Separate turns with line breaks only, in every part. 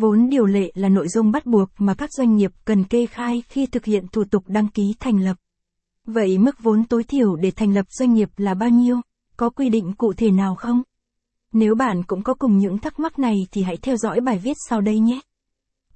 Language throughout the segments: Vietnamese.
Vốn điều lệ là nội dung bắt buộc mà các doanh nghiệp cần kê khai khi thực hiện thủ tục đăng ký thành lập. Vậy mức vốn tối thiểu để thành lập doanh nghiệp là bao nhiêu? Có quy định cụ thể nào không? Nếu bạn cũng có cùng những thắc mắc này thì hãy theo dõi bài viết sau đây nhé.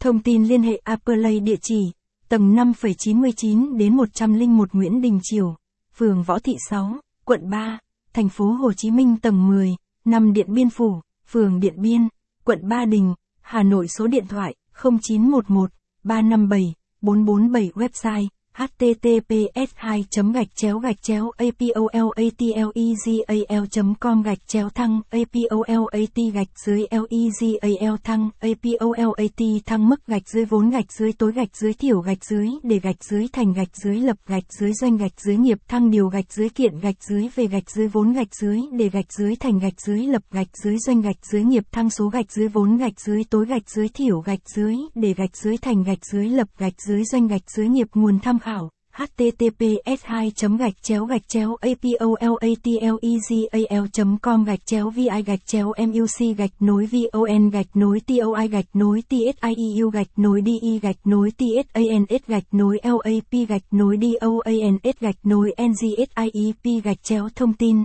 Thông tin liên hệ Appley địa chỉ tầng 5,99 đến 101 Nguyễn Đình Triều, phường Võ Thị 6, quận 3, thành phố Hồ Chí Minh tầng 10, năm Điện Biên Phủ, phường Điện Biên, quận Ba Đình, Hà Nội số điện thoại 0911 357 447 website https 2 gạch chéo gạch chéo apolatlegal.com gạch chéo thăng apolat gạch dưới legal thăng apolat thăng mức gạch dưới vốn gạch dưới tối gạch dưới thiểu gạch dưới để gạch dưới thành gạch dưới lập gạch dưới doanh gạch dưới nghiệp thăng điều gạch dưới kiện gạch dưới về gạch dưới vốn gạch dưới để gạch dưới thành gạch dưới lập gạch dưới doanh gạch dưới nghiệp thăng số gạch dưới vốn gạch dưới tối gạch dưới thiểu gạch dưới để gạch dưới thành gạch dưới lập gạch dưới doanh gạch dưới nghiệp nguồn thăm khảo https 2 gạch chéo gạch chéo apolatlegal com gạch chéo vi gạch chéo muc gạch nối von gạch nối toi gạch nối tsieu gạch nối de gạch nối tsans gạch nối lap gạch nối doans gạch nối ngsiep gạch chéo thông tin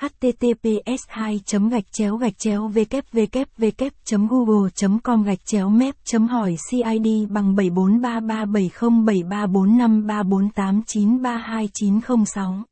https 2 gạch chéo gạch chéo www google com gạch chéo mép chấm hỏi cid bằng 743370734534893296